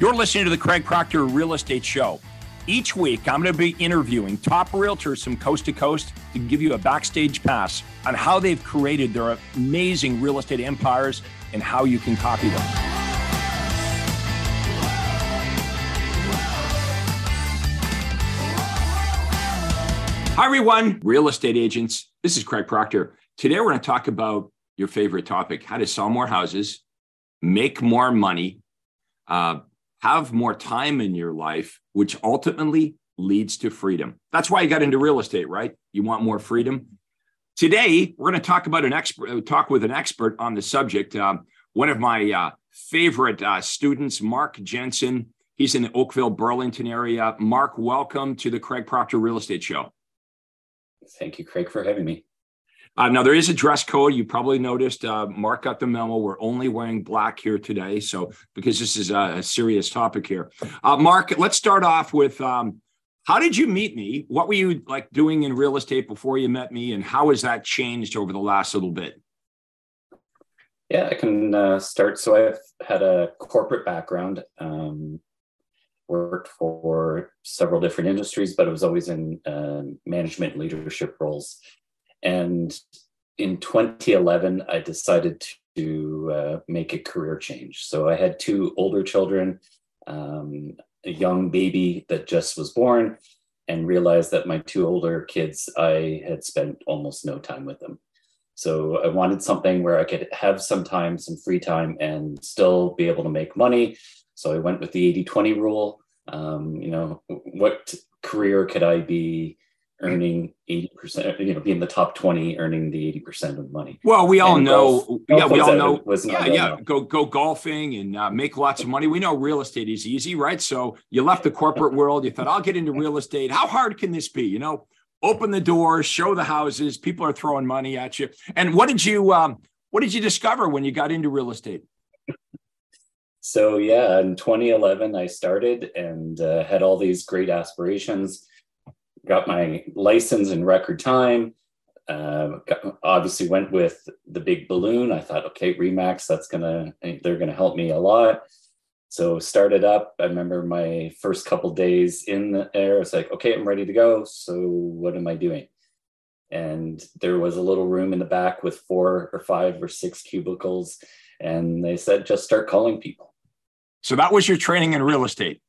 You're listening to the Craig Proctor Real Estate Show. Each week, I'm going to be interviewing top realtors from coast to coast to give you a backstage pass on how they've created their amazing real estate empires and how you can copy them. Hi, everyone, real estate agents. This is Craig Proctor. Today, we're going to talk about your favorite topic how to sell more houses, make more money, uh, have more time in your life, which ultimately leads to freedom. That's why you got into real estate, right? You want more freedom. Today, we're going to talk about an expert, uh, talk with an expert on the subject. Um, one of my uh, favorite uh, students, Mark Jensen. He's in the Oakville, Burlington area. Mark, welcome to the Craig Proctor Real Estate Show. Thank you, Craig, for having me. Uh, now there is a dress code. You probably noticed. Uh, Mark got the memo. We're only wearing black here today, so because this is a, a serious topic here. Uh, Mark, let's start off with um, how did you meet me? What were you like doing in real estate before you met me, and how has that changed over the last little bit? Yeah, I can uh, start. So I've had a corporate background. Um, worked for several different industries, but it was always in uh, management leadership roles. And in 2011, I decided to uh, make a career change. So I had two older children, um, a young baby that just was born, and realized that my two older kids, I had spent almost no time with them. So I wanted something where I could have some time, some free time, and still be able to make money. So I went with the 80 20 rule. Um, you know, what career could I be earning 80%, you know, being the top 20, earning the 80% of money. Well, we all and know, golf, yeah, golf we all know, yeah, yeah, go, go golfing and uh, make lots of money. We know real estate is easy, right? So you left the corporate world. You thought, I'll get into real estate. How hard can this be? You know, open the doors, show the houses. People are throwing money at you. And what did you, um, what did you discover when you got into real estate? So yeah, in 2011, I started and uh, had all these great aspirations got my license in record time. Uh, got, obviously went with the big balloon. I thought, okay, Remax, that's gonna they're gonna help me a lot. So started up. I remember my first couple days in the air. It's like, okay, I'm ready to go. So what am I doing? And there was a little room in the back with four or five or six cubicles, and they said, just start calling people. So that was your training in real estate.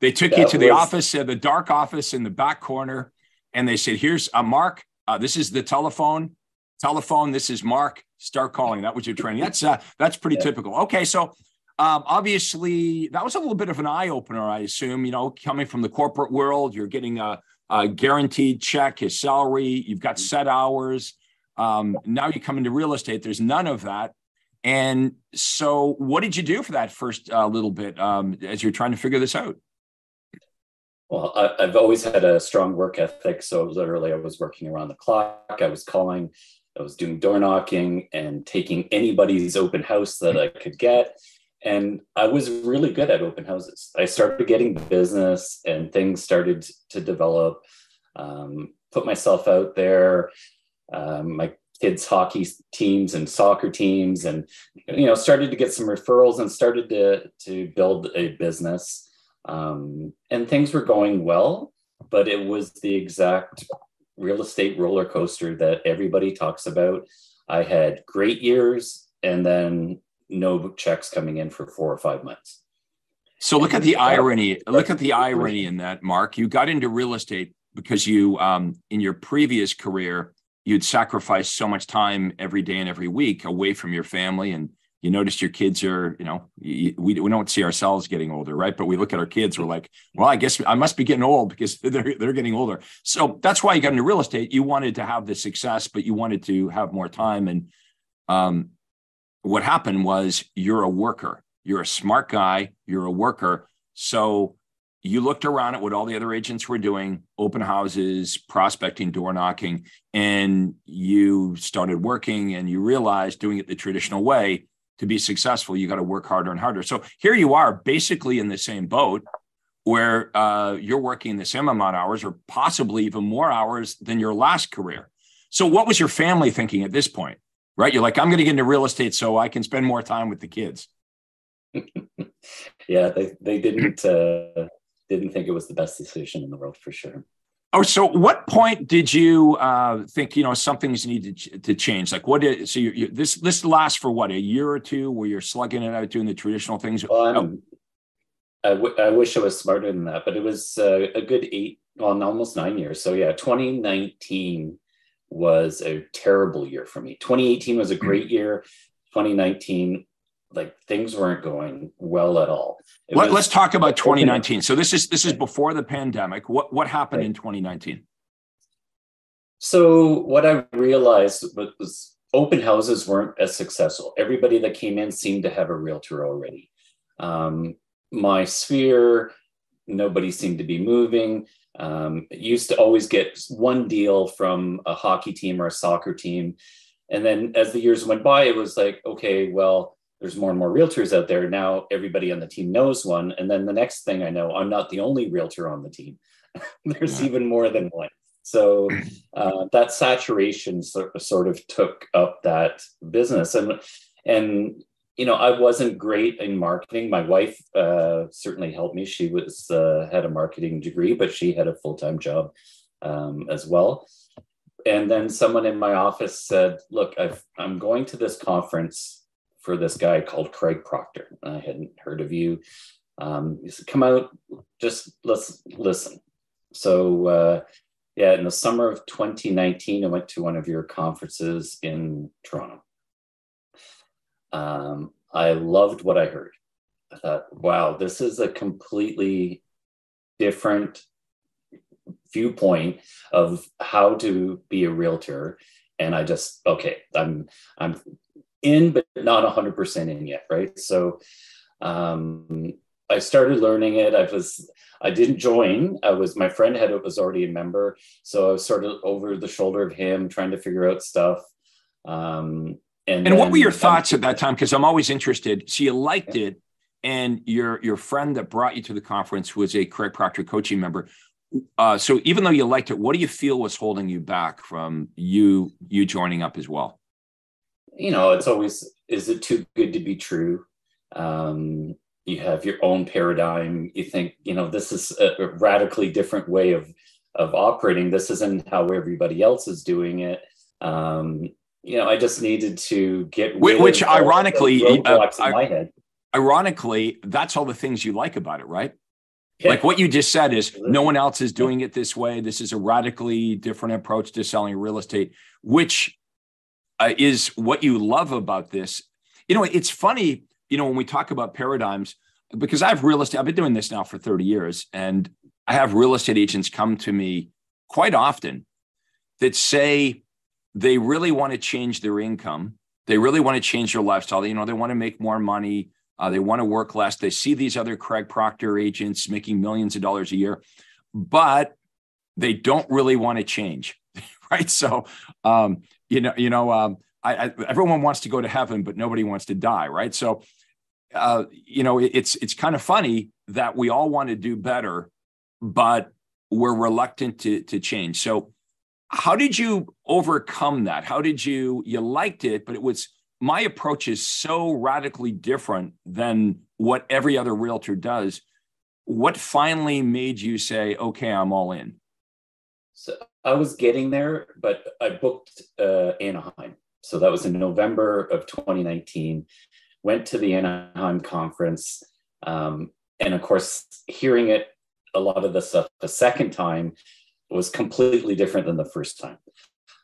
They took that you to the office, uh, the dark office in the back corner, and they said, "Here's a uh, Mark. Uh, this is the telephone. Telephone. This is Mark. Start calling." That was your training. That's uh, that's pretty yeah. typical. Okay, so um, obviously that was a little bit of an eye opener. I assume you know, coming from the corporate world, you're getting a, a guaranteed check, his salary. You've got set hours. Um, now you come into real estate. There's none of that. And so, what did you do for that first uh, little bit um, as you're trying to figure this out? Well, I, have always had a strong work ethic. So literally, I was working around the clock. I was calling, I was doing door knocking and taking anybody's open house that I could get. And I was really good at open houses. I started getting business and things started to develop. Um, put myself out there. Um, my kids' hockey teams and soccer teams, and you know, started to get some referrals and started to to build a business. Um, and things were going well, but it was the exact real estate roller coaster that everybody talks about. I had great years and then no checks coming in for four or five months. So look at the irony. Look at the irony in that, Mark. You got into real estate because you, um, in your previous career, you'd sacrificed so much time every day and every week away from your family and you notice your kids are, you know, we, we don't see ourselves getting older, right? But we look at our kids, we're like, well, I guess I must be getting old because they're, they're getting older. So that's why you got into real estate. You wanted to have the success, but you wanted to have more time. And um, what happened was you're a worker, you're a smart guy, you're a worker. So you looked around at what all the other agents were doing open houses prospecting door knocking and you started working and you realized doing it the traditional way to be successful, you got to work harder and harder. So here you are, basically in the same boat, where uh, you're working the same amount of hours, or possibly even more hours than your last career. So what was your family thinking at this point? Right? You're like, I'm going to get into real estate so I can spend more time with the kids. yeah, they they didn't uh, didn't think it was the best decision in the world for sure. Oh, so what point did you uh, think you know something's needed to change? Like what? Did, so you, you, this this lasts for what a year or two, where you're slugging it out doing the traditional things. Well, oh. I, w- I wish I was smarter than that, but it was uh, a good eight, well, almost nine years. So yeah, 2019 was a terrible year for me. 2018 was a great year. 2019 like things weren't going well at all. Let, us talk about 2019. So this is this is before the pandemic. What what happened right. in 2019? So what I realized was open houses weren't as successful. Everybody that came in seemed to have a realtor already. Um, my sphere, nobody seemed to be moving. Um, used to always get one deal from a hockey team or a soccer team. And then as the years went by, it was like, okay, well, there's more and more realtors out there. Now everybody on the team knows one. And then the next thing I know, I'm not the only realtor on the team. there's yeah. even more than one. So uh, that saturation sort, sort of took up that business. And, and, you know, I wasn't great in marketing. My wife uh, certainly helped me. She was uh, had a marketing degree, but she had a full time job um, as well. And then someone in my office said, "Look, I've, I'm going to this conference for this guy called Craig Proctor. I hadn't heard of you. Um, he said, "Come out, just let's listen." So uh, yeah, in the summer of 2019, I went to one of your conferences in Toronto. Um, I loved what I heard. I thought, wow, this is a completely different viewpoint of how to be a realtor and i just okay i'm i'm in, but not 100% in yet, right? So um, I started learning it. I was I didn't join. I was my friend had was already a member, so I was sort of over the shoulder of him trying to figure out stuff. Um, and and then, what were your thoughts at that time? Because I'm always interested. So you liked yeah. it, and your your friend that brought you to the conference was a Craig Proctor coaching member. Uh, so even though you liked it, what do you feel was holding you back from you you joining up as well? You know, it's always, is it too good to be true? Um, you have your own paradigm. You think, you know, this is a radically different way of, of operating. This isn't how everybody else is doing it. Um, you know, I just needed to get which, which ironically, uh, I, ironically, that's all the things you like about it, right? Yeah. Like what you just said is no one else is doing it this way. This is a radically different approach to selling real estate, which uh, is what you love about this. You know, it's funny, you know, when we talk about paradigms, because I have real estate, I've been doing this now for 30 years, and I have real estate agents come to me quite often that say they really want to change their income. They really want to change their lifestyle. You know, they want to make more money. Uh, they want to work less. They see these other Craig Proctor agents making millions of dollars a year, but they don't really want to change, right? So, um, you know, you know, um, I, I, everyone wants to go to heaven, but nobody wants to die, right? So, uh, you know, it, it's it's kind of funny that we all want to do better, but we're reluctant to to change. So, how did you overcome that? How did you you liked it, but it was my approach is so radically different than what every other realtor does. What finally made you say, "Okay, I'm all in"? So I was getting there, but I booked uh, Anaheim. So that was in November of 2019. Went to the Anaheim conference. Um, and of course, hearing it, a lot of the stuff the second time was completely different than the first time.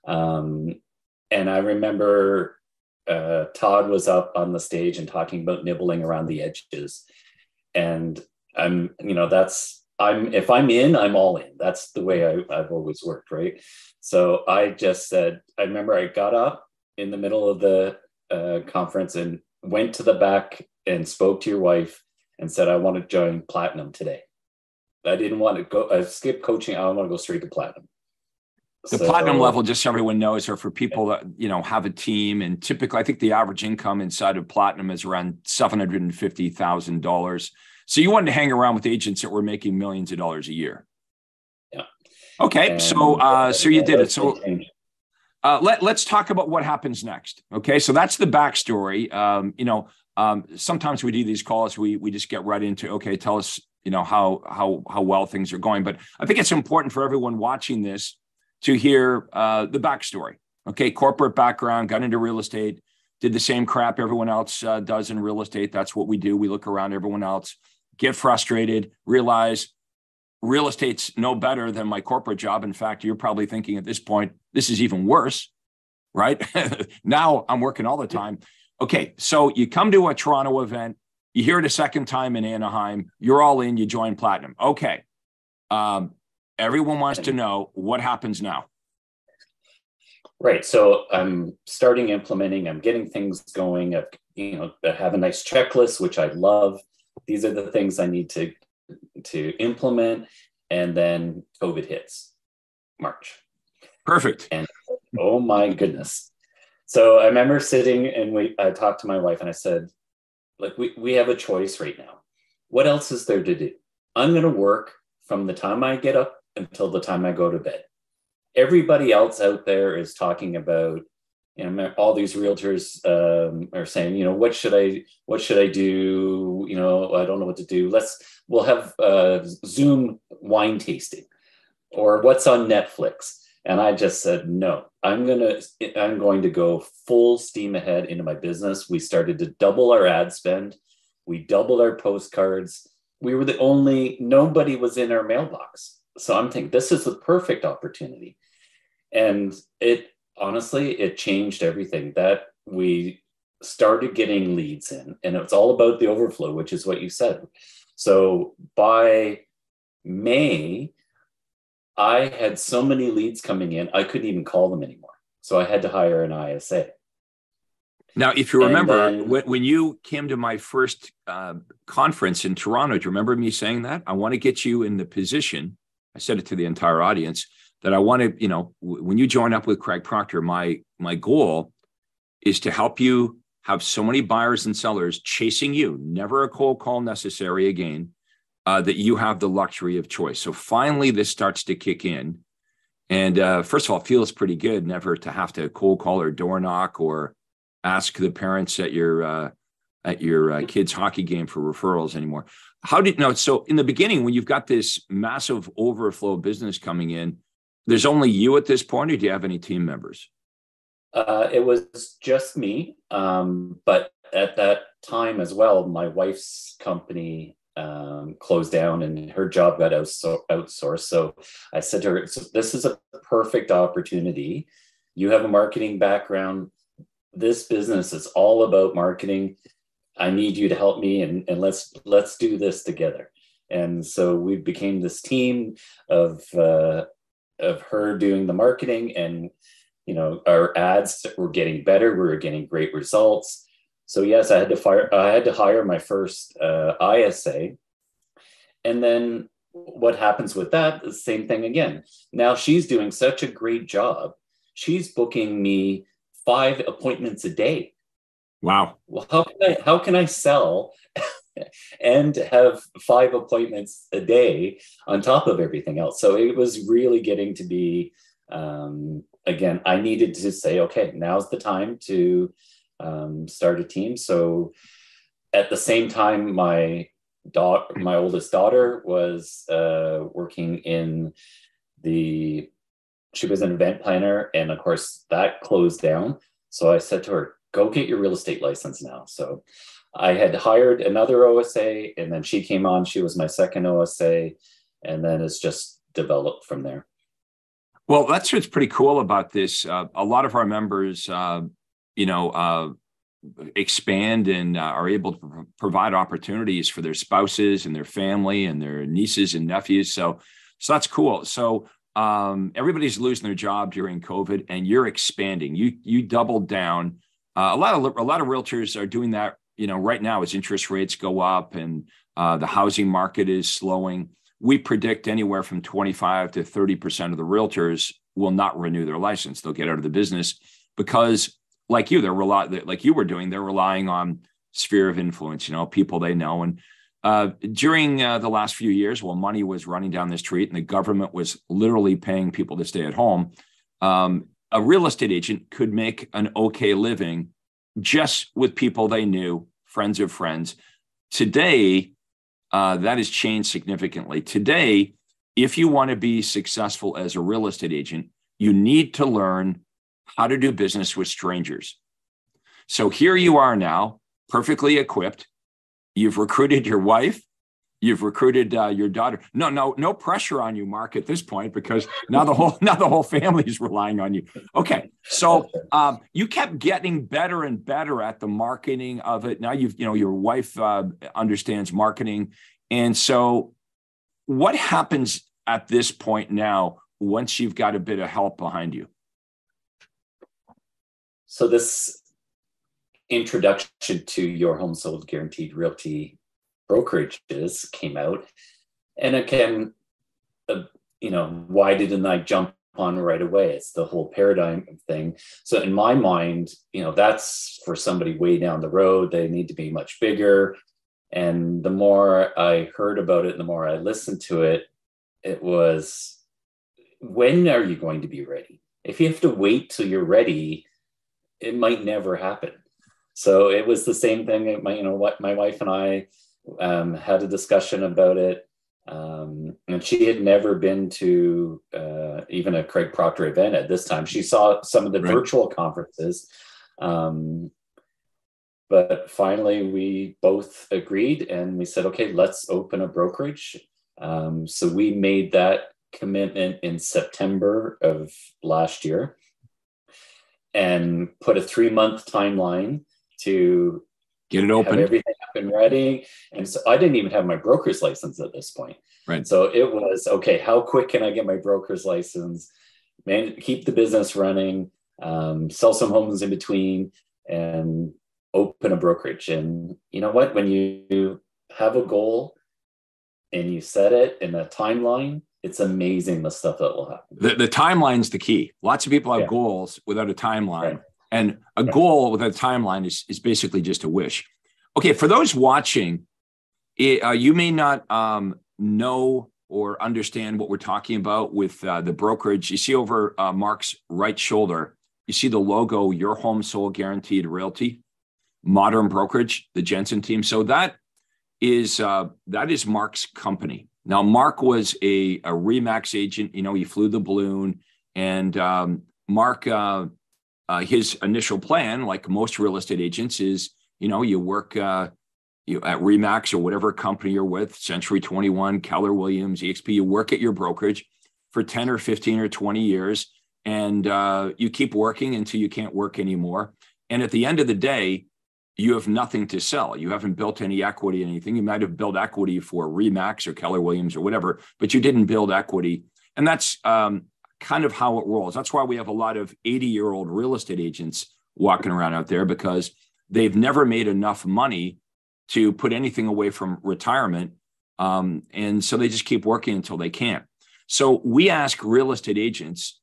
Um, and I remember uh, Todd was up on the stage and talking about nibbling around the edges. And I'm, you know, that's I'm if I'm in, I'm all in. That's the way I, I've always worked, right? So I just said, I remember I got up in the middle of the uh, conference and went to the back and spoke to your wife and said, I want to join platinum today. I didn't want to go, I skipped coaching. I want to go straight to platinum. The so, platinum level, just so everyone knows, are for people that you know have a team, and typically, I think the average income inside of platinum is around seven hundred and fifty thousand dollars. So you wanted to hang around with agents that were making millions of dollars a year. Yeah. Okay. And so uh, so you did it. So uh, let, let's talk about what happens next. Okay. So that's the backstory. Um, you know, um, sometimes we do these calls, we we just get right into okay, tell us you know how how how well things are going. But I think it's important for everyone watching this to hear uh, the backstory. Okay, corporate background, got into real estate, did the same crap everyone else uh, does in real estate. That's what we do. We look around everyone else, get frustrated, realize real estate's no better than my corporate job. In fact, you're probably thinking at this point, this is even worse, right? now I'm working all the time. Okay, so you come to a Toronto event, you hear it a second time in Anaheim, you're all in, you join Platinum. Okay. Um, everyone wants to know what happens now. Right. So I'm starting implementing, I'm getting things going. I've, you know, I have a nice checklist, which I love. These are the things I need to to implement. And then COVID hits March. Perfect. And oh my goodness. So I remember sitting and we I talked to my wife and I said, like we, we have a choice right now. What else is there to do? I'm gonna work from the time I get up until the time I go to bed. Everybody else out there is talking about you know all these realtors um, are saying you know what should i what should i do? You know i don't know what to do. Let's we'll have uh, zoom wine tasting or what's on netflix. And i just said no i'm gonna i'm going to go full steam ahead into my business. We started to double our ad spend. We doubled our postcards. We were the only nobody was in our mailbox. So i'm thinking this is the perfect opportunity. And it honestly, it changed everything that we started getting leads in. And it's all about the overflow, which is what you said. So by May, I had so many leads coming in, I couldn't even call them anymore. So I had to hire an ISA. Now, if you remember, then, when, when, you came to my first uh, conference in Toronto, do you remember me saying that? I want to get you in the position. I said it to the entire audience that I want to, you know, when you join up with Craig Proctor, my my goal is to help you have so many buyers and sellers chasing you, never a cold call necessary again, uh, that you have the luxury of choice. So finally, this starts to kick in. And uh, first of all, feels pretty good never to have to cold call or door knock or ask the parents at your uh, at your uh, kids' hockey game for referrals anymore. How did no? So in the beginning, when you've got this massive overflow business coming in, there's only you at this point, or do you have any team members? Uh, it was just me. Um, but at that time as well, my wife's company um, closed down and her job got outsourced. So I said to her, so This is a perfect opportunity. You have a marketing background. This business is all about marketing. I need you to help me and, and let's let's do this together. And so we became this team of uh, of her doing the marketing and you know our ads were getting better we were getting great results. So yes i had to fire i had to hire my first uh, isa and then what happens with that the same thing again. Now she's doing such a great job. She's booking me five appointments a day. Wow. Well how can i how can i sell and have five appointments a day on top of everything else. So it was really getting to be, um, again, I needed to say, okay, now's the time to um, start a team. So at the same time, my daughter, my oldest daughter, was uh, working in the. She was an event planner, and of course that closed down. So I said to her, "Go get your real estate license now." So I had hired another OSA, and then she came on. She was my second OSA, and then it's just developed from there. Well, that's what's pretty cool about this. Uh, a lot of our members, uh, you know, uh, expand and uh, are able to pro- provide opportunities for their spouses and their family and their nieces and nephews. So, so that's cool. So um, everybody's losing their job during COVID, and you're expanding. You you doubled down. Uh, a lot of a lot of realtors are doing that you know, right now as interest rates go up and uh, the housing market is slowing, we predict anywhere from 25 to 30% of the realtors will not renew their license. They'll get out of the business because, like you, they're rely like you were doing, they're relying on sphere of influence, you know, people they know. And uh, during uh, the last few years, while money was running down the street and the government was literally paying people to stay at home, um, a real estate agent could make an okay living just with people they knew friends of friends. Today, uh, that has changed significantly. Today, if you want to be successful as a real estate agent, you need to learn how to do business with strangers. So here you are now, perfectly equipped. You've recruited your wife. You've recruited uh, your daughter. No, no, no pressure on you, Mark, at this point, because now the whole now the whole family is relying on you. Okay, so um, you kept getting better and better at the marketing of it. Now you've you know your wife uh, understands marketing, and so what happens at this point now once you've got a bit of help behind you? So this introduction to your home sold guaranteed realty brokerages came out, and again, uh, you know, why didn't I jump on right away? It's the whole paradigm thing. So in my mind, you know, that's for somebody way down the road. They need to be much bigger. And the more I heard about it, the more I listened to it, it was when are you going to be ready? If you have to wait till you're ready, it might never happen. So it was the same thing. My, you know, what my wife and I um, had a discussion about it, um, and she had never been to uh, even a Craig Proctor event at this time. She saw some of the right. virtual conferences, um, but finally we both agreed, and we said, "Okay, let's open a brokerage." Um, so we made that commitment in September of last year and put a three month timeline to get it open, everything and ready. And so I didn't even have my broker's license at this point. Right. So it was okay. How quick can I get my broker's license? Man, keep the business running, um, sell some homes in between, and open a brokerage. And you know what? When you have a goal and you set it in a timeline, it's amazing the stuff that will happen. The, the timeline's the key. Lots of people have yeah. goals without a timeline. Right. And a right. goal without a timeline is, is basically just a wish. Okay, for those watching, it, uh, you may not um, know or understand what we're talking about with uh, the brokerage. You see over uh, Mark's right shoulder, you see the logo, Your Home Sold Guaranteed Realty, Modern Brokerage, the Jensen team. So that is uh, that is Mark's company. Now, Mark was a, a Remax agent. You know, he flew the balloon, and um, Mark, uh, uh, his initial plan, like most real estate agents, is you know you work uh, you at Remax or whatever company you're with, Century 21, Keller Williams, EXP. You work at your brokerage for 10 or 15 or 20 years, and uh, you keep working until you can't work anymore. And at the end of the day, you have nothing to sell. You haven't built any equity in anything. You might have built equity for Remax or Keller Williams or whatever, but you didn't build equity. And that's um, kind of how it rolls. That's why we have a lot of 80 year old real estate agents walking around out there because they've never made enough money to put anything away from retirement. Um, and so they just keep working until they can't. So we ask real estate agents,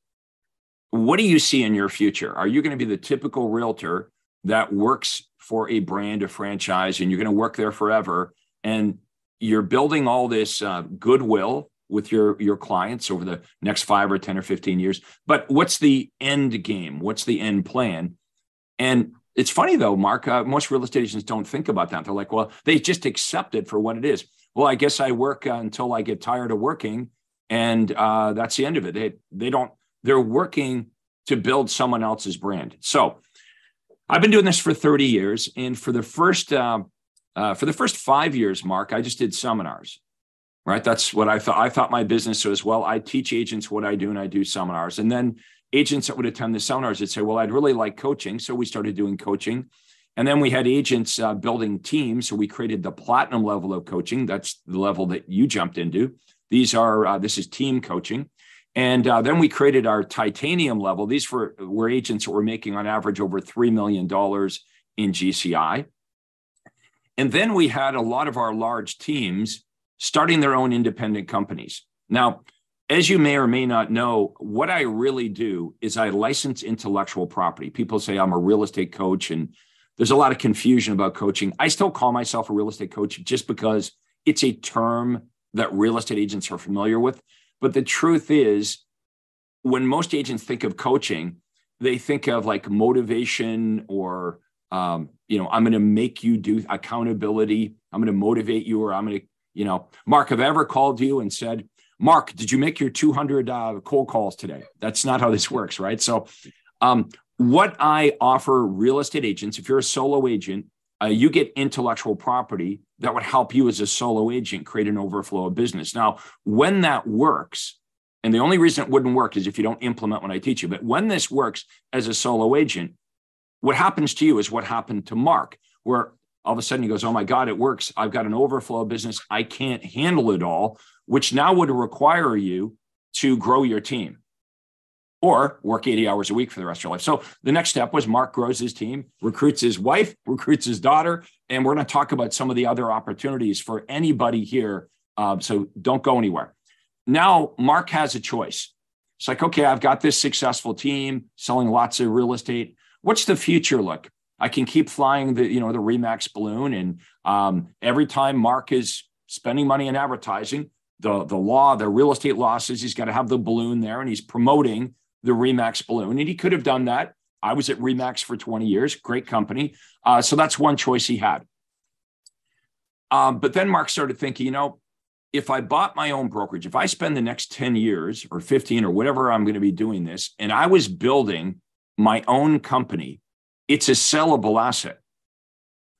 what do you see in your future? Are you going to be the typical realtor that works for a brand, a franchise, and you're going to work there forever. And you're building all this uh, goodwill with your your clients over the next five or 10 or 15 years. But what's the end game? What's the end plan? And it's funny though, Mark, uh, most real estate agents don't think about that. They're like, well, they just accept it for what it is. Well, I guess I work uh, until I get tired of working. And uh, that's the end of it. They, they don't, they're working to build someone else's brand. So I've been doing this for 30 years, and for the first uh, uh, for the first five years, Mark, I just did seminars. Right, that's what I thought. I thought my business was well. I teach agents what I do, and I do seminars. And then agents that would attend the seminars would say, "Well, I'd really like coaching," so we started doing coaching. And then we had agents uh, building teams, so we created the platinum level of coaching. That's the level that you jumped into. These are uh, this is team coaching. And uh, then we created our titanium level. These were, were agents that were making on average over $3 million in GCI. And then we had a lot of our large teams starting their own independent companies. Now, as you may or may not know, what I really do is I license intellectual property. People say I'm a real estate coach, and there's a lot of confusion about coaching. I still call myself a real estate coach just because it's a term that real estate agents are familiar with. But the truth is, when most agents think of coaching, they think of like motivation or um, you know, I'm going to make you do accountability. I'm going to motivate you, or I'm going to, you know, Mark, have ever called you and said, Mark, did you make your 200 uh, cold calls today? That's not how this works, right? So, um, what I offer real estate agents, if you're a solo agent, uh, you get intellectual property that would help you as a solo agent create an overflow of business. Now, when that works, and the only reason it wouldn't work is if you don't implement what I teach you, but when this works as a solo agent, what happens to you is what happened to Mark, where all of a sudden he goes, Oh my God, it works. I've got an overflow of business. I can't handle it all, which now would require you to grow your team or work 80 hours a week for the rest of your life. So the next step was Mark grows his team, recruits his wife, recruits his daughter, and we're going to talk about some of the other opportunities for anybody here. Um, so don't go anywhere. Now, Mark has a choice. It's like, okay, I've got this successful team selling lots of real estate. What's the future look? I can keep flying the, you know, the Remax balloon. And um, every time Mark is spending money in advertising, the, the law, the real estate law says he's got to have the balloon there and he's promoting the Remax balloon. And he could have done that. I was at Remax for 20 years, great company. Uh, so that's one choice he had. Um, but then Mark started thinking, you know, if I bought my own brokerage, if I spend the next 10 years or 15 or whatever I'm going to be doing this, and I was building my own company, it's a sellable asset.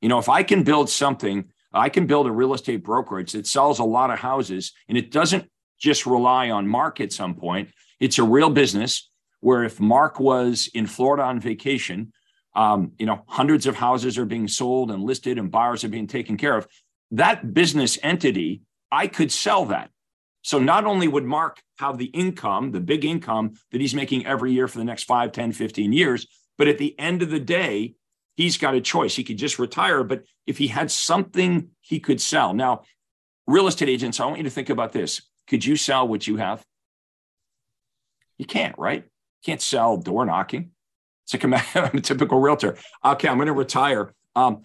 You know, if I can build something, I can build a real estate brokerage that sells a lot of houses and it doesn't just rely on Mark at some point. It's a real business where if Mark was in Florida on vacation, um, you know, hundreds of houses are being sold and listed and buyers are being taken care of. That business entity, I could sell that. So not only would Mark have the income, the big income that he's making every year for the next 5, 10, 15 years, but at the end of the day, he's got a choice. He could just retire, but if he had something he could sell. Now, real estate agents, I want you to think about this. Could you sell what you have? You can't, right? You can't sell door knocking. It's like I'm a typical realtor. Okay, I'm going to retire. Um,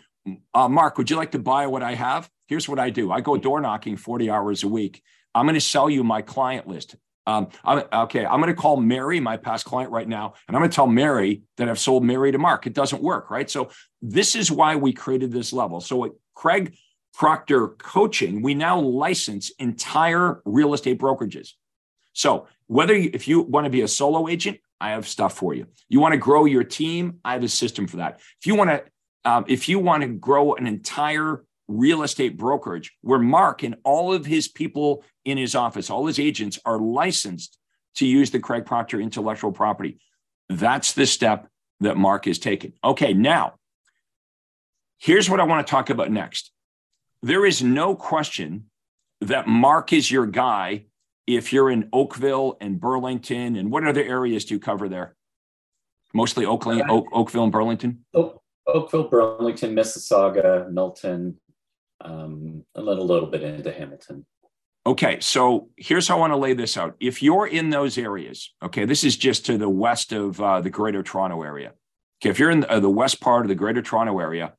uh, Mark, would you like to buy what I have? Here's what I do I go door knocking 40 hours a week. I'm going to sell you my client list. Um, I'm, okay, I'm going to call Mary, my past client, right now, and I'm going to tell Mary that I've sold Mary to Mark. It doesn't work, right? So this is why we created this level. So at Craig Proctor Coaching, we now license entire real estate brokerages. So whether you, if you want to be a solo agent, I have stuff for you. You want to grow your team, I have a system for that. If you want to, um, if you want to grow an entire real estate brokerage where Mark and all of his people in his office, all his agents are licensed to use the Craig Proctor intellectual property. That's the step that Mark is taking. Okay, now, here's what I want to talk about next. There is no question that Mark is your guy if you're in Oakville and Burlington. And what other areas do you cover there? Mostly Oakland, uh, Oak, Oakville and Burlington? Oak, Oakville, Burlington, Mississauga, Milton, um, a little bit into Hamilton. Okay, so here's how I want to lay this out. If you're in those areas, okay, this is just to the west of uh, the Greater Toronto area. Okay, if you're in the, uh, the west part of the Greater Toronto area,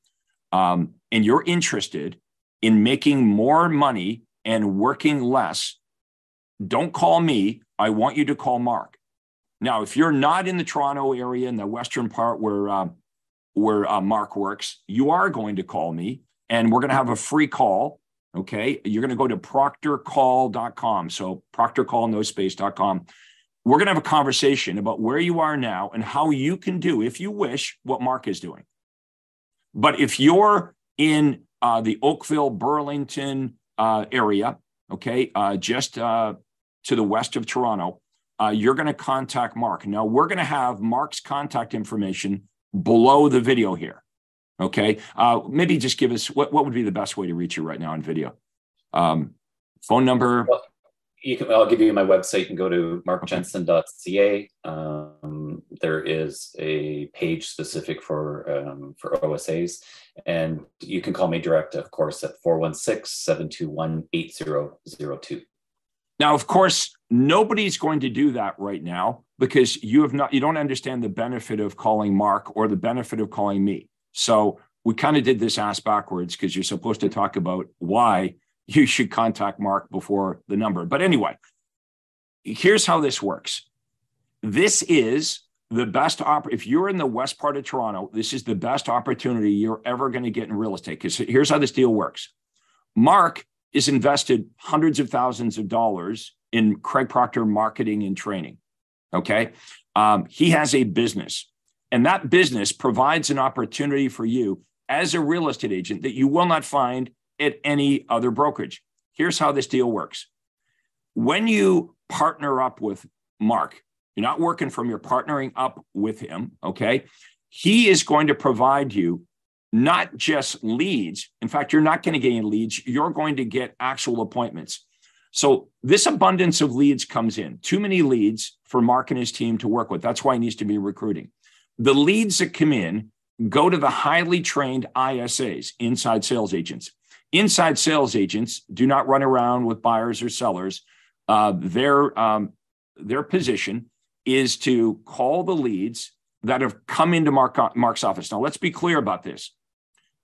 um, and you're interested in making more money and working less, don't call me. I want you to call Mark. Now, if you're not in the Toronto area in the western part where uh, where uh, Mark works, you are going to call me and we're going to have a free call. Okay. You're going to go to proctorcall.com. So proctorcall, no space.com. We're going to have a conversation about where you are now and how you can do, if you wish, what Mark is doing. But if you're in uh, the Oakville, Burlington uh, area, okay, uh, just uh, to the west of Toronto, uh, you're going to contact Mark. Now, we're going to have Mark's contact information below the video here. Okay. Uh, maybe just give us what, what would be the best way to reach you right now on video? Um, phone number. Well, you can, I'll give you my website. You can go to markjensen.ca. Um, there is a page specific for um, for OSAs, and you can call me direct, of course, at 416-721-8002. Now, of course, nobody's going to do that right now because you have not you don't understand the benefit of calling Mark or the benefit of calling me. So we kind of did this ass backwards because you're supposed to talk about why you should contact Mark before the number. But anyway, here's how this works. This is the best op- if you're in the west part of Toronto, this is the best opportunity you're ever going to get in real estate. Because here's how this deal works. Mark is invested hundreds of thousands of dollars in Craig Proctor marketing and training. Okay. Um, he has a business, and that business provides an opportunity for you as a real estate agent that you will not find at any other brokerage. Here's how this deal works when you partner up with Mark, you're not working from, you're partnering up with him. Okay. He is going to provide you not just leads. In fact, you're not going to get any leads, you're going to get actual appointments. So, this abundance of leads comes in. Too many leads for Mark and his team to work with. That's why he needs to be recruiting. The leads that come in go to the highly trained ISAs, inside sales agents. Inside sales agents do not run around with buyers or sellers. Uh, their um, their position is to call the leads that have come into Mark, Mark's office. Now, let's be clear about this.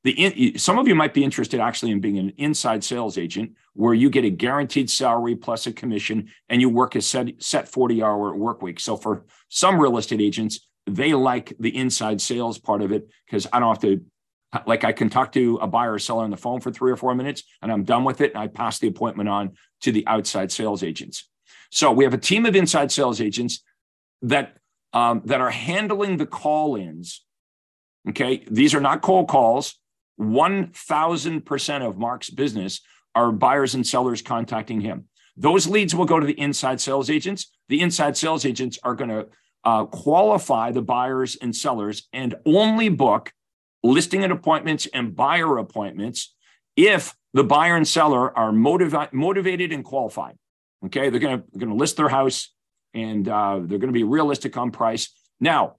The in, some of you might be interested actually in being an inside sales agent where you get a guaranteed salary plus a commission and you work a set, set 40 hour work week. So for some real estate agents, they like the inside sales part of it because I don't have to like I can talk to a buyer or seller on the phone for three or four minutes and I'm done with it and I pass the appointment on to the outside sales agents. So we have a team of inside sales agents that um, that are handling the call-ins. Okay, these are not cold calls. One thousand percent of Mark's business are buyers and sellers contacting him. Those leads will go to the inside sales agents. The inside sales agents are going to uh, qualify the buyers and sellers and only book listing and appointments and buyer appointments if the buyer and seller are motivi- motivated and qualified. Okay, they're going to list their house and uh, they're going to be realistic on price. Now,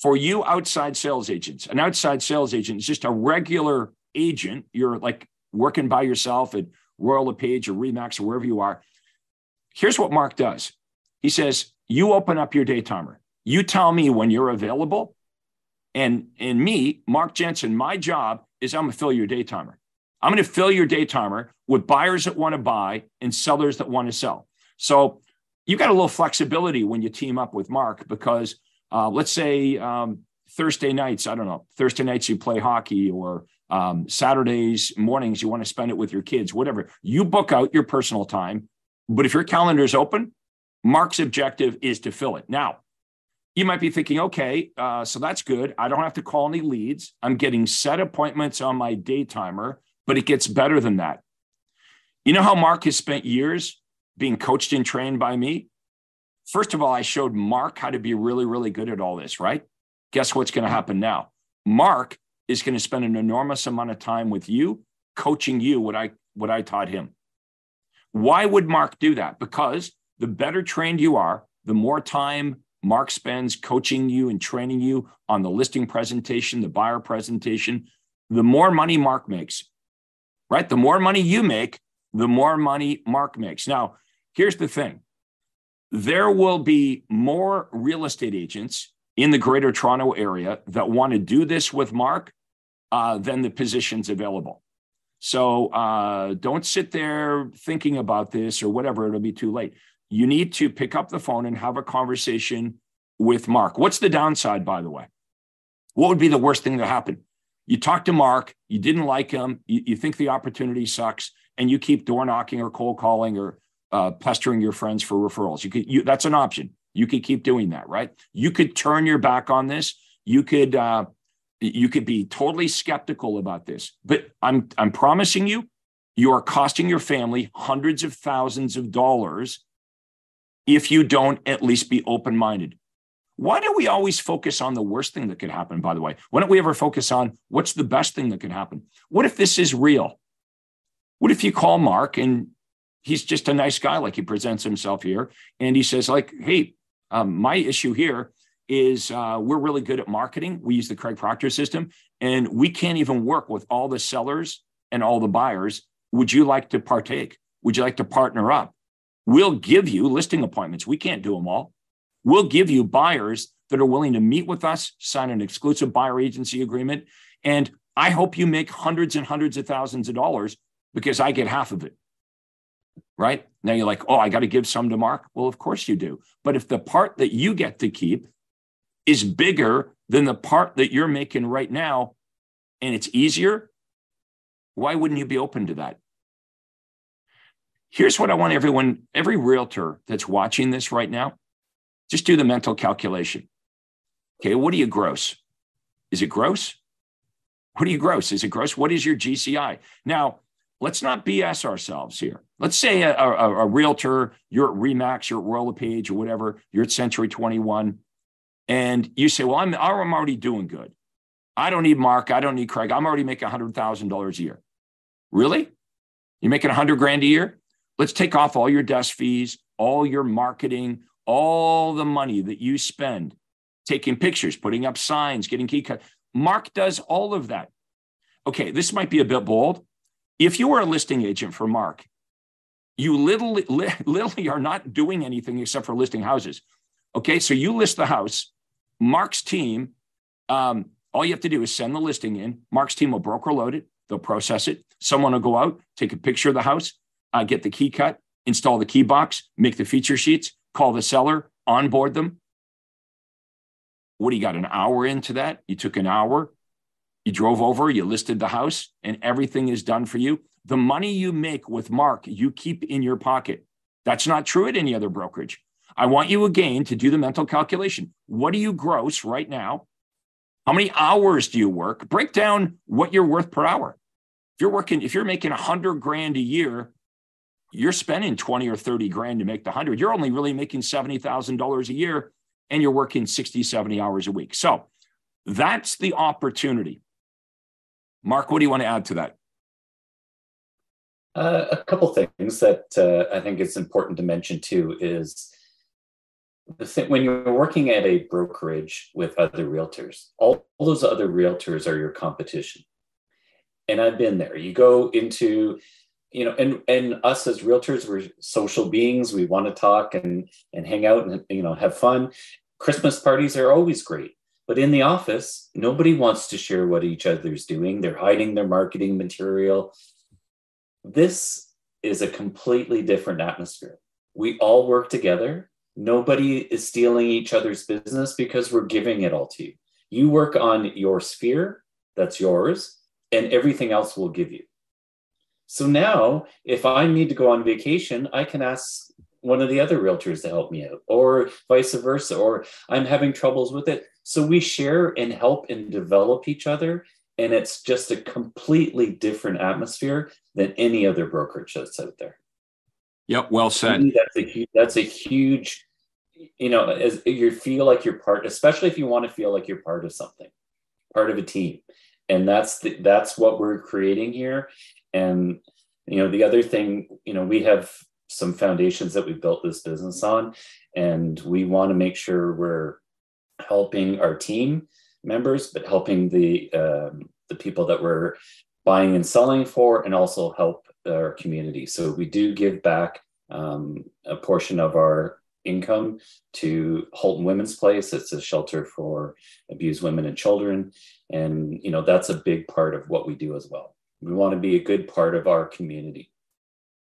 for you outside sales agents, an outside sales agent is just a regular agent. You're like working by yourself at Royal LePage or Remax or wherever you are. Here's what Mark does. He says, you open up your day timer. You tell me when you're available. And and me, Mark Jensen, my job is I'm gonna fill your day timer. I'm gonna fill your day timer with buyers that want to buy and sellers that want to sell. So you got a little flexibility when you team up with Mark because uh, let's say um, Thursday nights, I don't know, Thursday nights you play hockey or um, Saturdays mornings you want to spend it with your kids, whatever. You book out your personal time, but if your calendar is open, Mark's objective is to fill it. Now, you might be thinking, okay, uh, so that's good. I don't have to call any leads. I'm getting set appointments on my day timer, but it gets better than that. You know how Mark has spent years being coached and trained by me? First of all, I showed Mark how to be really, really good at all this, right? Guess what's going to happen now? Mark is going to spend an enormous amount of time with you, coaching you what I what I taught him. Why would Mark do that? Because the better trained you are, the more time Mark spends coaching you and training you on the listing presentation, the buyer presentation, the more money Mark makes, right? The more money you make, the more money Mark makes. Now, here's the thing there will be more real estate agents in the greater Toronto area that want to do this with Mark uh, than the positions available. So uh, don't sit there thinking about this or whatever, it'll be too late you need to pick up the phone and have a conversation with Mark. What's the downside, by the way? What would be the worst thing to happen? You talk to Mark, you didn't like him, you, you think the opportunity sucks, and you keep door knocking or cold calling or uh, pestering your friends for referrals. You could, you, that's an option. You could keep doing that, right? You could turn your back on this. You could, uh, you could be totally skeptical about this. But I'm, I'm promising you, you are costing your family hundreds of thousands of dollars if you don't at least be open minded. Why do we always focus on the worst thing that could happen, by the way? Why don't we ever focus on what's the best thing that could happen? What if this is real? What if you call Mark and he's just a nice guy, like he presents himself here, and he says, like, hey, um, my issue here is uh, we're really good at marketing. We use the Craig Proctor system, and we can't even work with all the sellers and all the buyers. Would you like to partake? Would you like to partner up? We'll give you listing appointments. We can't do them all. We'll give you buyers that are willing to meet with us, sign an exclusive buyer agency agreement. And I hope you make hundreds and hundreds of thousands of dollars because I get half of it. right? Now you're like, oh, I got to give some to Mark. Well, of course you do. But if the part that you get to keep is bigger than the part that you're making right now, and it's easier, why wouldn't you be open to that? Here's what I want everyone, every realtor that's watching this right now, just do the mental calculation. Okay, what do you gross? Is it gross? What do you gross? Is it gross? What is your GCI? Now, let's not BS ourselves here. Let's say a, a, a realtor, you're at Remax, you're at Royal Page or whatever, you're at Century 21, and you say, Well, I'm, oh, I'm already doing good. I don't need Mark. I don't need Craig. I'm already making $100,000 a year. Really? You're making 100 grand a year? Let's take off all your desk fees, all your marketing, all the money that you spend taking pictures, putting up signs, getting key cut. Mark does all of that. Okay, this might be a bit bold. If you were a listing agent for Mark, you literally, literally are not doing anything except for listing houses. Okay, so you list the house. Mark's team, um, all you have to do is send the listing in. Mark's team will broker load it. They'll process it. Someone will go out, take a picture of the house, uh, get the key cut, install the key box, make the feature sheets, call the seller, onboard them. What do you got? An hour into that? You took an hour, you drove over, you listed the house, and everything is done for you. The money you make with Mark, you keep in your pocket. That's not true at any other brokerage. I want you again to do the mental calculation. What do you gross right now? How many hours do you work? Break down what you're worth per hour. If you're working, if you're making a hundred grand a year, you're spending 20 or 30 grand to make the hundred. You're only really making $70,000 a year and you're working 60, 70 hours a week. So that's the opportunity. Mark, what do you want to add to that? Uh, a couple things that uh, I think it's important to mention too is thing, when you're working at a brokerage with other realtors, all, all those other realtors are your competition. And I've been there. You go into, you know, and and us as realtors, we're social beings. We want to talk and and hang out and you know have fun. Christmas parties are always great. But in the office, nobody wants to share what each other's doing. They're hiding their marketing material. This is a completely different atmosphere. We all work together Nobody is stealing each other's business because we're giving it all to you. You work on your sphere, that's yours, and everything else will give you. So now, if I need to go on vacation, I can ask one of the other realtors to help me out, or vice versa, or I'm having troubles with it. So we share and help and develop each other. And it's just a completely different atmosphere than any other brokerage that's out there. Yep, well said. That's a that's a huge, you know, as you feel like you're part, especially if you want to feel like you're part of something, part of a team, and that's the, that's what we're creating here. And you know, the other thing, you know, we have some foundations that we built this business on, and we want to make sure we're helping our team members, but helping the um, the people that we're buying and selling for, and also help our community. So we do give back um, a portion of our income to Halton Women's Place. It's a shelter for abused women and children, and you know that's a big part of what we do as well. We want to be a good part of our community.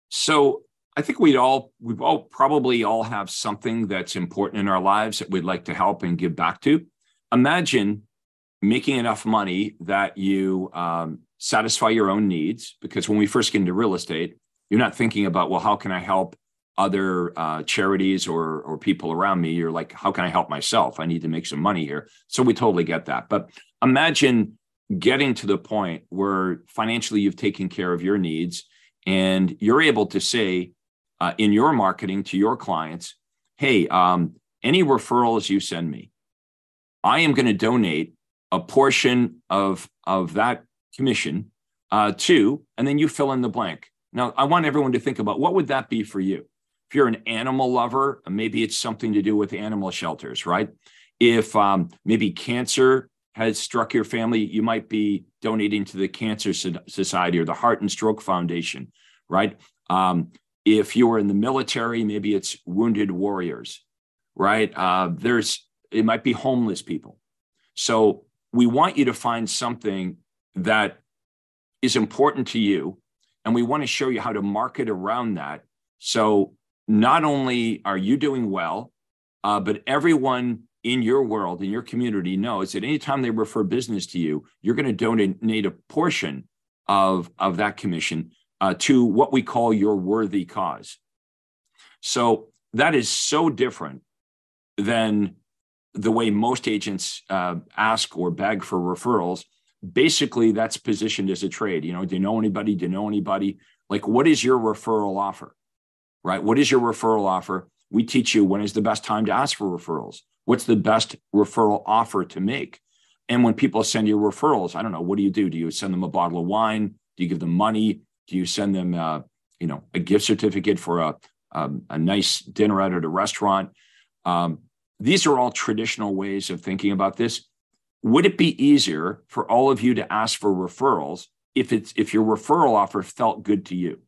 So I think we'd all we've all probably all have something that's important in our lives that we'd like to help and give back to. Imagine making enough money that you um, satisfy your own needs because when we first get into real estate you're not thinking about well how can i help other uh, charities or or people around me you're like how can i help myself i need to make some money here so we totally get that but imagine getting to the point where financially you've taken care of your needs and you're able to say uh, in your marketing to your clients hey um, any referrals you send me i am going to donate a portion of of that commission uh, to, and then you fill in the blank. Now, I want everyone to think about what would that be for you? If you're an animal lover, maybe it's something to do with animal shelters, right? If um, maybe cancer has struck your family, you might be donating to the Cancer Society or the Heart and Stroke Foundation, right? Um, if you were in the military, maybe it's wounded warriors, right? Uh, there's it might be homeless people. So we want you to find something that is important to you. And we want to show you how to market around that So not only are you doing well, uh, but everyone in your world, in your community, knows that anytime they refer business to you, you're going to donate a portion of, of that commission uh, to what we call your worthy cause. So that is so different than the way most agents uh, ask or beg for referrals. Basically, that's positioned as a trade. You know, do you know anybody? Do you know anybody? Like, what is your referral offer? Right? What is your referral offer? We teach you when is the best time to ask for referrals. What's the best referral offer to make? And when people send you referrals, I don't know, what do you do? Do you send them a bottle of wine? Do you give them money? Do you send them, uh, you know, a gift certificate for a um, a nice dinner out at a restaurant? Um, these are all traditional ways of thinking about this. Would it be easier for all of you to ask for referrals if it's if your referral offer felt good to you?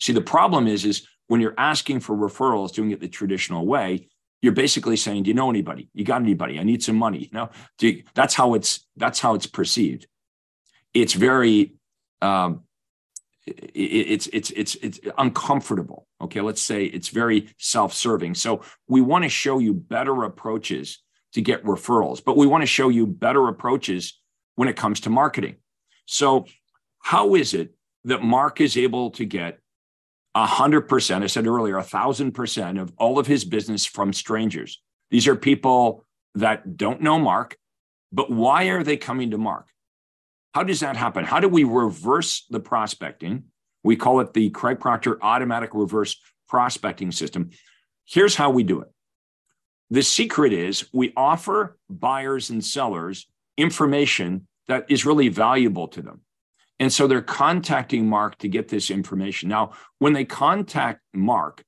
See, the problem is is when you're asking for referrals, doing it the traditional way, you're basically saying, "Do you know anybody? You got anybody? I need some money." No, you, that's how it's that's how it's perceived. It's very um, it's it's it's it's uncomfortable okay let's say it's very self-serving so we want to show you better approaches to get referrals but we want to show you better approaches when it comes to marketing so how is it that mark is able to get 100% i said earlier 1000% of all of his business from strangers these are people that don't know mark but why are they coming to mark how does that happen? How do we reverse the prospecting? We call it the Craig Proctor automatic reverse prospecting system. Here's how we do it. The secret is we offer buyers and sellers information that is really valuable to them. And so they're contacting Mark to get this information. Now, when they contact Mark,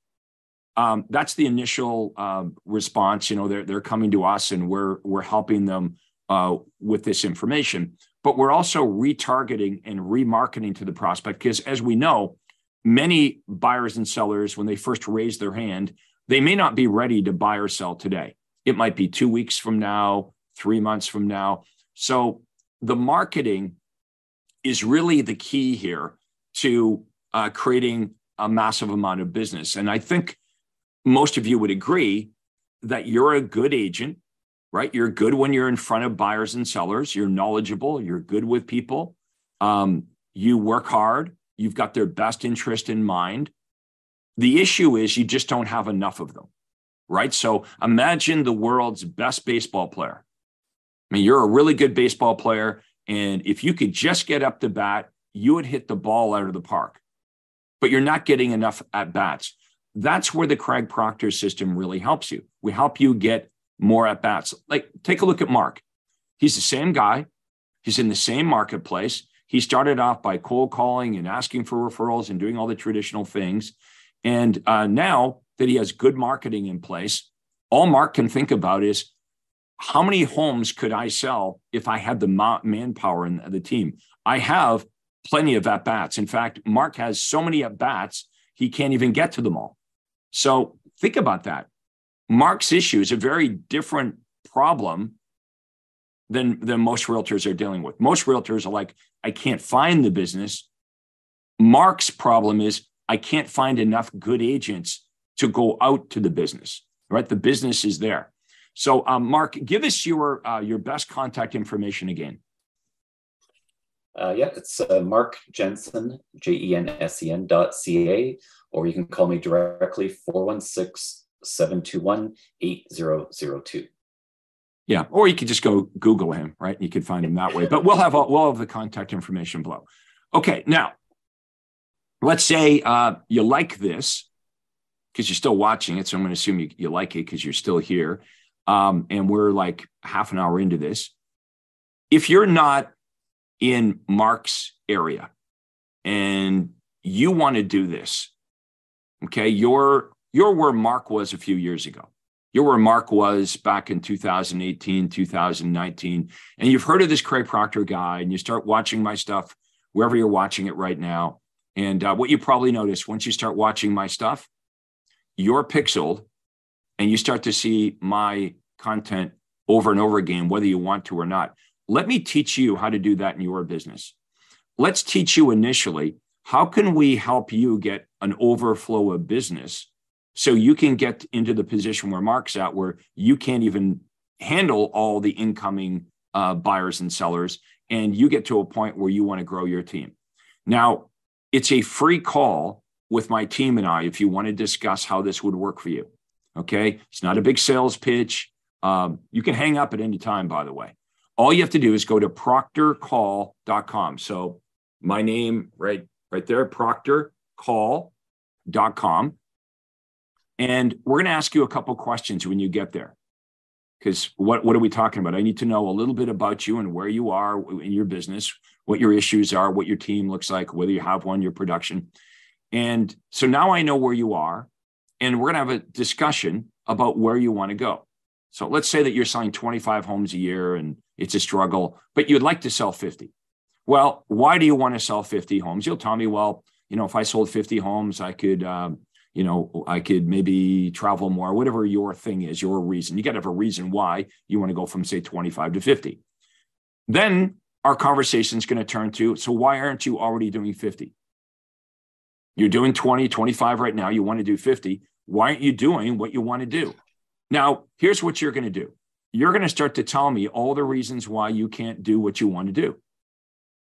um, that's the initial uh, response. You know, they're, they're coming to us and we're, we're helping them uh, with this information but we're also retargeting and remarketing to the prospect because as we know many buyers and sellers when they first raise their hand they may not be ready to buy or sell today it might be two weeks from now three months from now so the marketing is really the key here to uh, creating a massive amount of business and i think most of you would agree that you're a good agent right? You're good when you're in front of buyers and sellers. You're knowledgeable. You're good with people. Um, you work hard. You've got their best interest in mind. The issue is you just don't have enough of them, right? So imagine the world's best baseball player. I mean, you're a really good baseball player. And if you could just get up to bat, you would hit the ball out of the park, but you're not getting enough at bats. That's where the Craig Proctor system really helps you. We help you get more at bats. Like, take a look at Mark. He's the same guy. He's in the same marketplace. He started off by cold calling and asking for referrals and doing all the traditional things. And uh, now that he has good marketing in place, all Mark can think about is how many homes could I sell if I had the manpower and the team? I have plenty of at bats. In fact, Mark has so many at bats, he can't even get to them all. So think about that. Mark's issue is a very different problem than, than most realtors are dealing with. Most realtors are like, I can't find the business. Mark's problem is I can't find enough good agents to go out to the business, right? The business is there. So, um, Mark, give us your uh, your best contact information again. Uh, yeah, it's uh, Mark Jensen, J E N S E N dot C A, or you can call me directly 416 721 8002. Yeah, or you could just go Google him, right? You could find him that way. But we'll have all, we'll have the contact information below. Okay, now let's say uh, you like this because you're still watching it. So I'm going to assume you, you like it because you're still here. Um, and we're like half an hour into this. If you're not in Mark's area and you want to do this, okay, you're you're where Mark was a few years ago. You're where Mark was back in 2018, 2019. And you've heard of this Craig Proctor guy, and you start watching my stuff wherever you're watching it right now. And uh, what you probably notice once you start watching my stuff, you're pixeled and you start to see my content over and over again, whether you want to or not. Let me teach you how to do that in your business. Let's teach you initially how can we help you get an overflow of business so you can get into the position where Mark's at, where you can't even handle all the incoming uh, buyers and sellers, and you get to a point where you want to grow your team. Now, it's a free call with my team and I if you want to discuss how this would work for you. Okay. It's not a big sales pitch. Um, you can hang up at any time, by the way. All you have to do is go to proctorcall.com. So my name right right there, proctorcall.com. And we're going to ask you a couple questions when you get there. Because what, what are we talking about? I need to know a little bit about you and where you are in your business, what your issues are, what your team looks like, whether you have one, your production. And so now I know where you are, and we're going to have a discussion about where you want to go. So let's say that you're selling 25 homes a year and it's a struggle, but you'd like to sell 50. Well, why do you want to sell 50 homes? You'll tell me, well, you know, if I sold 50 homes, I could, um, you know, I could maybe travel more, whatever your thing is, your reason. You got to have a reason why you want to go from, say, 25 to 50. Then our conversation is going to turn to, so why aren't you already doing 50? You're doing 20, 25 right now. You want to do 50. Why aren't you doing what you want to do? Now, here's what you're going to do you're going to start to tell me all the reasons why you can't do what you want to do.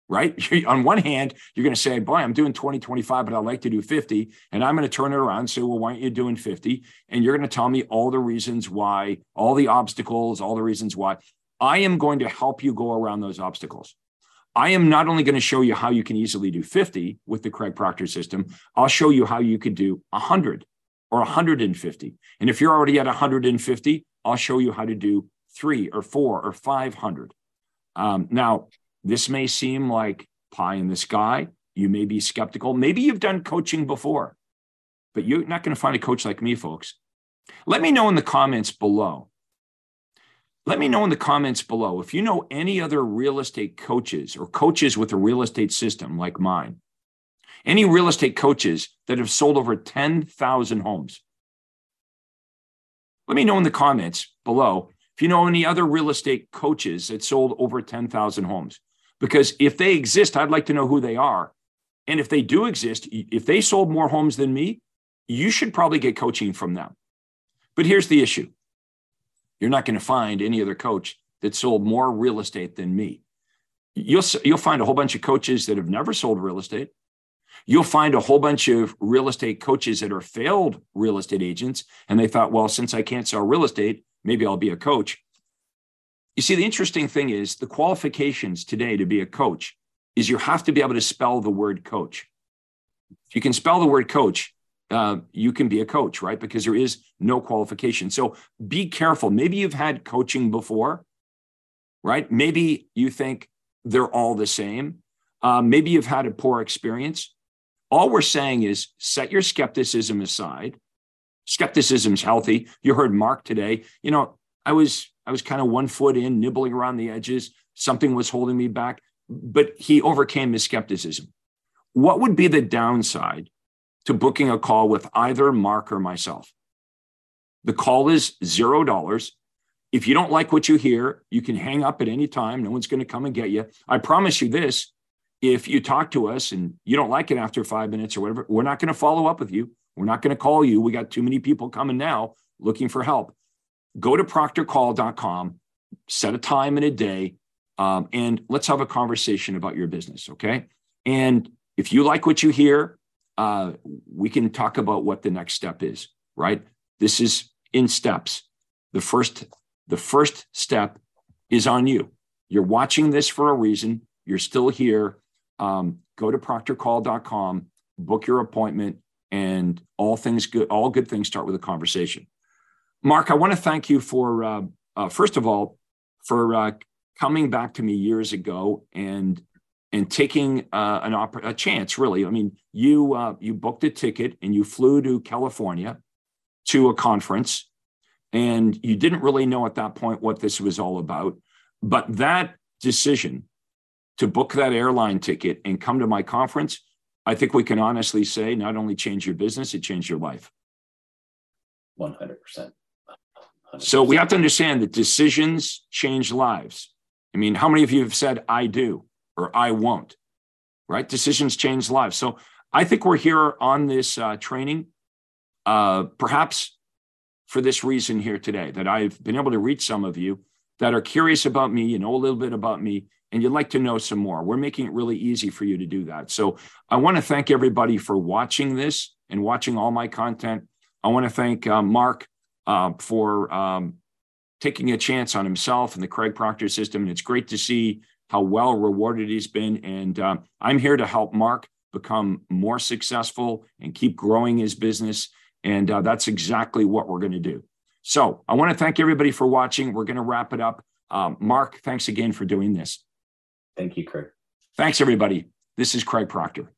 Right. On one hand, you're going to say, boy, I'm doing 20, 25, but I'd like to do 50. And I'm going to turn it around and say, well, why aren't you doing 50? And you're going to tell me all the reasons why, all the obstacles, all the reasons why. I am going to help you go around those obstacles. I am not only going to show you how you can easily do 50 with the Craig Proctor system, I'll show you how you could do 100 or 150. And if you're already at 150, I'll show you how to do three or four or 500. Um, now, this may seem like pie in the sky. You may be skeptical. Maybe you've done coaching before, but you're not going to find a coach like me, folks. Let me know in the comments below let me know in the comments below if you know any other real estate coaches or coaches with a real estate system like mine. Any real estate coaches that have sold over 10,000 homes. Let me know in the comments below if you know any other real estate coaches that sold over 10,000 homes. Because if they exist, I'd like to know who they are. And if they do exist, if they sold more homes than me, you should probably get coaching from them. But here's the issue you're not going to find any other coach that sold more real estate than me. You'll, you'll find a whole bunch of coaches that have never sold real estate. You'll find a whole bunch of real estate coaches that are failed real estate agents. And they thought, well, since I can't sell real estate, maybe I'll be a coach. You see, the interesting thing is the qualifications today to be a coach is you have to be able to spell the word coach. If you can spell the word coach, uh, you can be a coach, right? Because there is no qualification. So be careful. Maybe you've had coaching before, right? Maybe you think they're all the same. Uh, maybe you've had a poor experience. All we're saying is set your skepticism aside. Skepticism's healthy. You heard Mark today. You know, I was I was kind of one foot in, nibbling around the edges. Something was holding me back, but he overcame his skepticism. What would be the downside to booking a call with either Mark or myself. The call is zero dollars. If you don't like what you hear, you can hang up at any time. No one's going to come and get you. I promise you this if you talk to us and you don't like it after five minutes or whatever, we're not going to follow up with you. We're not going to call you. We got too many people coming now looking for help. Go to proctorcall.com, set a time and a day, um, and let's have a conversation about your business. Okay. And if you like what you hear, uh, we can talk about what the next step is, right? This is in steps. The first, the first step is on you. You're watching this for a reason. You're still here. Um, go to proctorcall.com, book your appointment, and all things good, all good things start with a conversation. Mark, I want to thank you for, uh, uh, first of all, for uh, coming back to me years ago and and taking uh, an op- a chance really i mean you uh, you booked a ticket and you flew to california to a conference and you didn't really know at that point what this was all about but that decision to book that airline ticket and come to my conference i think we can honestly say not only change your business it changed your life 100%, 100%. so we have to understand that decisions change lives i mean how many of you have said i do or I won't. right? Decisions change lives. So I think we're here on this uh, training, uh, perhaps for this reason here today, that I've been able to reach some of you that are curious about me, you know a little bit about me, and you'd like to know some more. We're making it really easy for you to do that. So I want to thank everybody for watching this and watching all my content. I want to thank uh, Mark uh, for um, taking a chance on himself and the Craig Proctor system. And it's great to see how well rewarded he's been. And uh, I'm here to help Mark become more successful and keep growing his business. And uh, that's exactly what we're going to do. So I want to thank everybody for watching. We're going to wrap it up. Um, Mark, thanks again for doing this. Thank you, Craig. Thanks, everybody. This is Craig Proctor.